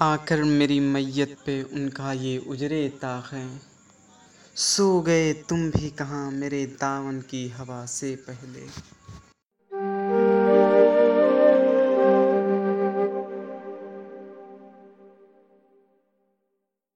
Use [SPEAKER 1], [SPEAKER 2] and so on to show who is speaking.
[SPEAKER 1] आकर मेरी मैयत पे उनका ये उजरे ताक है। सो गए तुम भी कहाँ मेरे दामन की हवा से पहले।